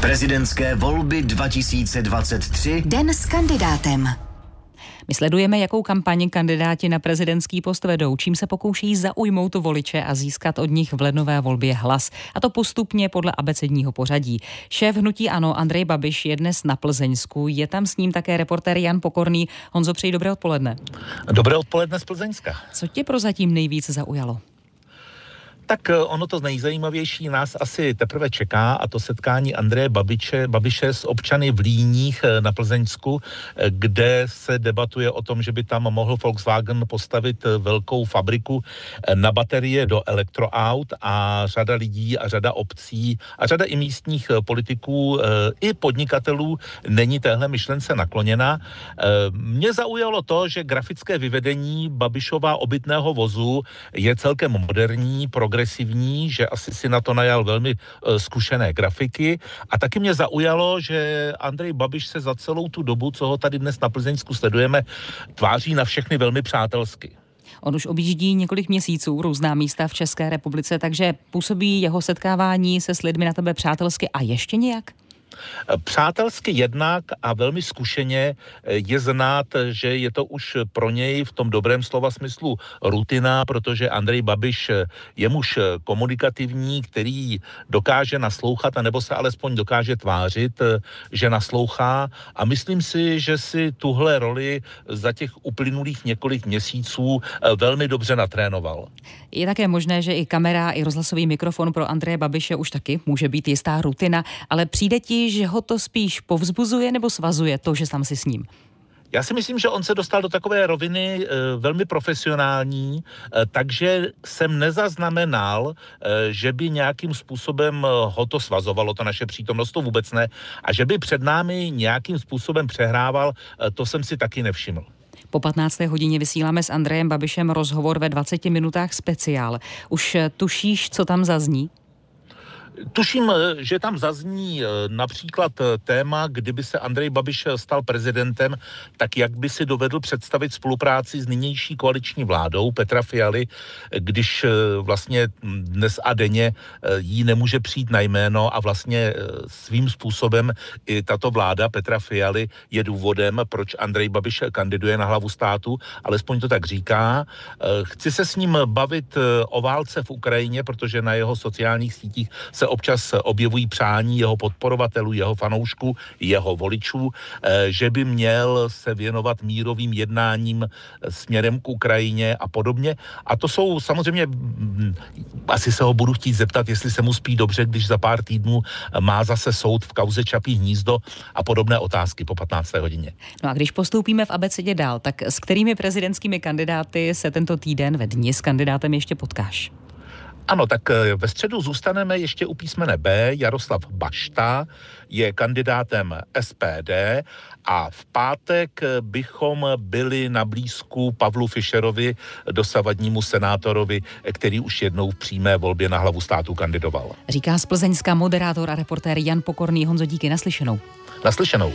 Prezidentské volby 2023. Den s kandidátem. My sledujeme, jakou kampaň kandidáti na prezidentský post vedou, čím se pokouší zaujmout voliče a získat od nich v lednové volbě hlas. A to postupně podle abecedního pořadí. Šéf hnutí Ano Andrej Babiš je dnes na Plzeňsku. Je tam s ním také reportér Jan Pokorný. Honzo, přeji dobré odpoledne. Dobré odpoledne z Plzeňska. Co tě prozatím nejvíc zaujalo? Tak eh, ono to nejzajímavější nás asi teprve čeká a to setkání Andreje Babiče, Babiše s občany v Líních eh, na Plzeňsku, eh, kde se debatuje o tom, že by tam mohl Volkswagen postavit velkou fabriku na baterie do elektroaut a řada lidí a řada obcí a řada i místních politiků i podnikatelů není téhle myšlence nakloněna. Mě zaujalo to, že grafické vyvedení Babišova obytného vozu je celkem moderní, progresivní progresivní, že asi si na to najal velmi uh, zkušené grafiky a taky mě zaujalo, že Andrej Babiš se za celou tu dobu, co ho tady dnes na Plzeňsku sledujeme, tváří na všechny velmi přátelsky. On už objíždí několik měsíců různá místa v České republice, takže působí jeho setkávání se s lidmi na tebe přátelsky a ještě nějak? Přátelsky jednak a velmi zkušeně eh, je znát, že je to už pro něj v tom dobrém slova smyslu rutina, protože Andrej Babiš eh, je muž eh, komunikativní, který dokáže naslouchat, anebo se alespoň dokáže tvářit, že naslouchá a myslím si, že si tuhle roli za těch uplynulých několik měsíců velmi dobře natrénoval. Je také možné, že i kamera, i rozhlasový mikrofon pro Andreje Babiše už taky může být jistá rutina, ale přijde ti, že ho to spíš povzbuzuje nebo svazuje to, že tam si s ním? Já si myslím, že on se dostal do takové roviny e, velmi profesionální, e, takže jsem nezaznamenal, e, že by nějakým způsobem ho to svazovalo, to naše přítomnost, to vůbec ne, a že by před námi nějakým způsobem přehrával, e, to jsem si taky nevšiml. Po 15. hodině vysíláme s Andrejem Babišem rozhovor ve 20 minutách speciál. Už tušíš, co tam zazní? Tuším, eh, že tam zazní eh, například eh, téma, kdyby se Andrej Babiš stal prezidentem, tak jak by si dovedl představit spolupráci s nynější koaliční vládou Petra Fialy, když vlastně dnes a denně jí nemůže přijít na jméno a vlastně svým způsobem i tato vláda Petra Fialy je důvodem, proč Andrej Babiš kandiduje na hlavu státu, alespoň to tak říká. Chci se s ním bavit o válce v Ukrajině, protože na jeho sociálních sítích se občas objevují přání jeho podporovatelů, jeho fanoušků, jeho voličů, eh, že by měl se věnovat mírovým jednáním směrem k Ukrajině a podobně. A to jsou samozřejmě, mm, asi se ho budu chtít zeptat, jestli se mu spí dobře, když za pár týdnů má zase soud v kauze Čapí hnízdo a podobné otázky po 15. hodině. No a když postoupíme v abecedě dál, tak s kterými prezidentskými kandidáty se tento týden ve dni s kandidátem ještě potkáš? Ano, tak eh, ve středu zůstaneme ještě u písmene B. Jaroslav Bašta je kandidátem SPD a v pátek bychom byli na blízku Pavlu Fischerovi, dosavadnímu senátorovi, který už jednou v přímé volbě na hlavu státu kandidoval. Říká z Plzeňska moderátor a reportér Jan Pokorný. Honzo, díky naslyšenou. Naslyšenou.